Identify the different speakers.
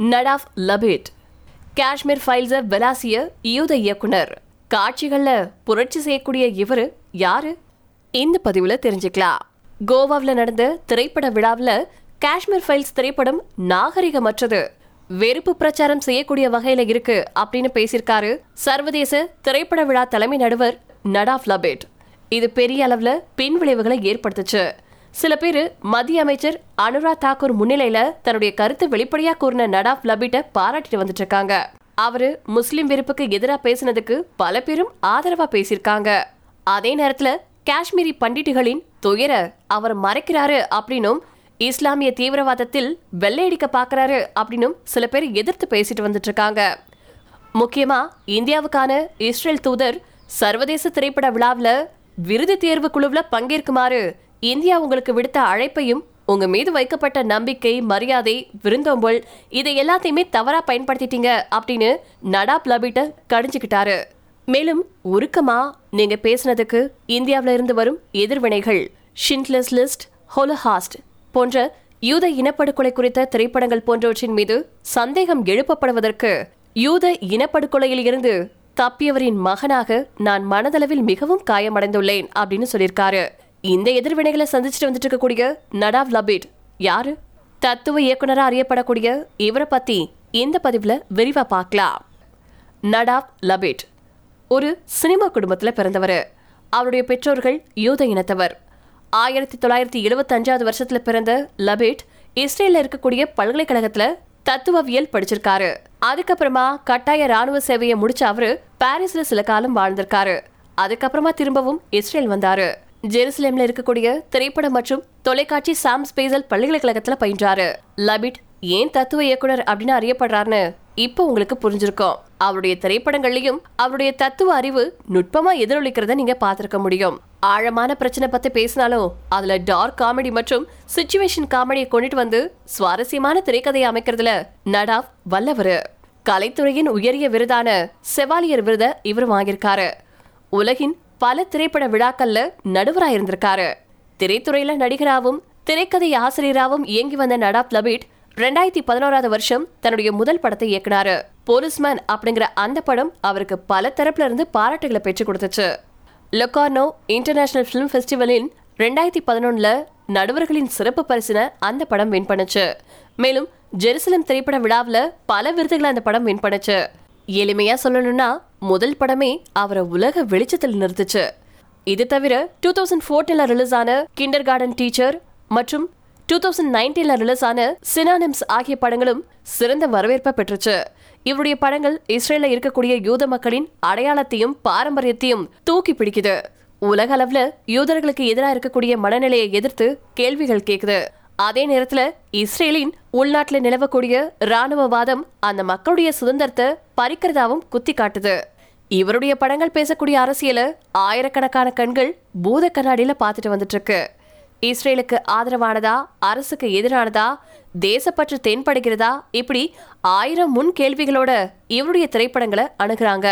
Speaker 1: நடாஃப் லபேட். காஷ்மீர் ஃபைல்ஸ வெலாசிய யூத இயக்குனர். காட்சிகள்ல புரட்சி செய்யக்கூடிய இவரு யாரு? இந்த பதிவுல தெரிஞ்சுக்கலாம். கோவாவில் நடந்த திரைப்பட விழாவில் காஷ்மீர் ஃபைல்ஸ் திரைப்படம் நாகரிகமற்றது. வெறுப்பு பிரச்சாரம் செய்யக்கூடிய வகையில இருக்கு அப்படின்னு பேசியிருக்காரு சர்வதேச திரைப்பட விழா தலைமை நடுவர் நடாஃப் லபேட். இது பெரிய அளவுல பின் விளைவுகளை ஏற்படுத்துச்சு. சில பேர் மத்திய அமைச்சர் அனுராக் தாக்கூர் முன்னிலையில தன்னுடைய கருத்து வெளிப்படையா கூறின நடாஃப் லபீட்டை பாராட்டிட்டு வந்துட்டு இருக்காங்க. அவரு முஸ்லிம் வெறுப்புக்கு எதிராக பேசினதுக்கு பல பேரும் ஆதரவா பேசியிருக்காங்க. அதே நேரத்துல காஷ்மீரி பண்டிட்டுகளின் துயர அவர் மறைக்கிறாரு அப்படின்னும் இஸ்லாமிய தீவிரவாதத்தில் வெள்ளையடிக்க பாக்குறாரு அப்படின்னும் சில பேர் எதிர்த்து பேசிட்டு வந்துட்டு இருக்காங்க. முக்கியமா இந்தியாவுக்கான இஸ்ரேல் தூதர் சர்வதேச திரைப்பட விழாவில் விருது தேர்வு குழுவில் பங்கேற்குமாறு இந்தியா உங்களுக்கு விடுத்த அழைப்பையும் உங்க மீது வைக்கப்பட்ட நம்பிக்கை மரியாதை விருந்தோம்பல் இதை எல்லாத்தையுமே தவறா பயன்படுத்திட்டீங்க அப்படின்னு நடாப் லபிட்ட கடிஞ்சுக்கிட்டாரு. மேலும் உருக்கமா நீங்க பேசினதுக்கு இந்தியாவில இருந்து வரும் எதிர்வினைகள் ஷின்ட்லஸ் லிஸ்ட் ஹோலஹாஸ்ட் போன்ற யூத இனப்படுகொலை குறித்த திரைப்படங்கள் போன்றவற்றின் மீது சந்தேகம் எழுப்பப்படுவதற்கு யூத இனப்படுகொலையில் இருந்து தப்பியவரின் மகனாக நான் மனதளவில் மிகவும் காயமடைந்துள்ளேன் அப்படின்னு சொல்லியிருக்காரு. இந்த எதிர்வினைகளை சந்திச்சுட்டு வந்துட்டு இருக்கக்கூடிய நடாவ் லபேட். யாரு? தத்துவ இயக்குனரா அறியப்படக்கூடிய இவரை பத்தி இந்த பதிவுல விரிவா பார்க்கலாம். நடாவ் லபேட். ஒரு சினிமா குடும்பத்துல பிறந்தவர். அவருடைய பெற்றோர்கள் யூத இனத்தவர். ஆயிரத்தி தொள்ளாயிரத்தி எழுபத்தஞ்சாவது வருஷத்தில் வருஷத்துல பிறந்த லபேட் இஸ்ரேல்ல இருக்கக்கூடிய பல்கலைக்கழகத்துல தத்துவவியல் படிச்சிருக்காரு. அதுக்கப்புறமா கட்டாய ராணுவ சேவையை முடிச்ச அவரு பாரிஸ்ல சில காலம் வாழ்ந்திருக்காரு. அதுக்கப்புறமா திரும்பவும் இஸ்ரேல் வந்தாரு. ஜெருசலேம்ல இருக்கக்கூடிய திரைப்படம் மற்றும் தொலைக்காட்சி சாம் ஸ்பேசல் பல்கலைக்கழகத்துல பயின்றாரு. லபிட் ஏன் தத்துவ இயக்குனர் அப்படின்னு அறியப்படுறாருன்னு இப்போ உங்களுக்கு புரிஞ்சிருக்கும். அவருடைய திரைப்படங்கள்லயும் அவருடைய தத்துவ அறிவு நுட்பமா எதிரொலிக்கிறத நீங்க பாத்திருக்க முடியும். ஆழமான பிரச்சனை பத்தி பேசினாலும் அதுல டார்க் காமெடி மற்றும் சிச்சுவேஷன் காமெடியை கொண்டுட்டு வந்து சுவாரஸ்யமான திரைக்கதையை அமைக்கிறதுல நடாவ் வல்லவரு. கலைத்துறையின் உயரிய விருதான செவாலியர் விருதை இவர் வாங்கியிருக்காரு. உலகின் பல திரைப்பட விழாக்கள்ல நடுவராக இருந்திருக்காரு. திரைத்துறையில நடிகராகவும் திரைக்கதை ஆசிரியராகவும் இயங்கி வந்த நடாப் லபீட் ரெண்டாயிரத்தி பதினோராவது வருஷம் தன்னுடைய முதல் படத்தை இயக்குனாரு. போலீஸ்மேன் அப்படிங்கிற அந்த படம் அவருக்கு பல தரப்புல இருந்து பாராட்டுகளை பெற்றுக் கொடுத்துச்சு. லொக்கார்னோ இன்டர்நேஷனல் ஃபிலிம் ஃபெஸ்டிவலின் ரெண்டாயிரத்தி பதினொன்னுல நடுவர்களின் சிறப்பு பரிசின அந்த படம் வின் பண்ணுச்சு. மேலும் ஜெருசலம் திரைப்பட விழாவில் பல விருதுகளை அந்த படம் வின் பண்ணுச்சு. எளிமையா சொல்லணும்னா முதல் படமே அவரை உலக வெளிச்சத்தில் நிறுத்துச்சு. இது தவிர டூ தௌசண்ட் ஃபோர்டீன்ல ரிலீஸ் ஆன கிண்டர் கார்டன் டீச்சர் மற்றும் டூ தௌசண்ட் நைன்டீன்ல ரிலீஸ் ஆன சினானிம்ஸ் ஆகிய படங்களும் சிறந்த வரவேற்பை பெற்றுச்சு. இவருடைய படங்கள் இஸ்ரேல இருக்கக்கூடிய யூத மக்களின் அடையாளத்தையும் பாரம்பரியத்தையும் தூக்கி பிடிக்குது. உலக அளவுல யூதர்களுக்கு எதிராக இருக்கக்கூடிய மனநிலையை எதிர்த்து கேள்விகள் கேக்குது. அதே நேரத்துல இஸ்ரேலின் உள்நாட்டில் நிலவக்கூடிய ராணுவவாதம் அந்த மக்களுடைய சுதந்திரத்தை பறிக்கிறதாவும் குத்தி காட்டுது இவருடைய படங்கள் பேசக்கூடிய அரசியல ஆயிரக்கணக்கான கண்கள் பூத கண்ணாடியில பார்த்துட்டு வந்துட்டு இருக்கு இஸ்ரேலுக்கு ஆதரவானதா அரசுக்கு எதிரானதா தேசப்பற்று தென்படுகிறதா இப்படி ஆயிரம் முன் கேள்விகளோட இவருடைய திரைப்படங்களை அணுகிறாங்க.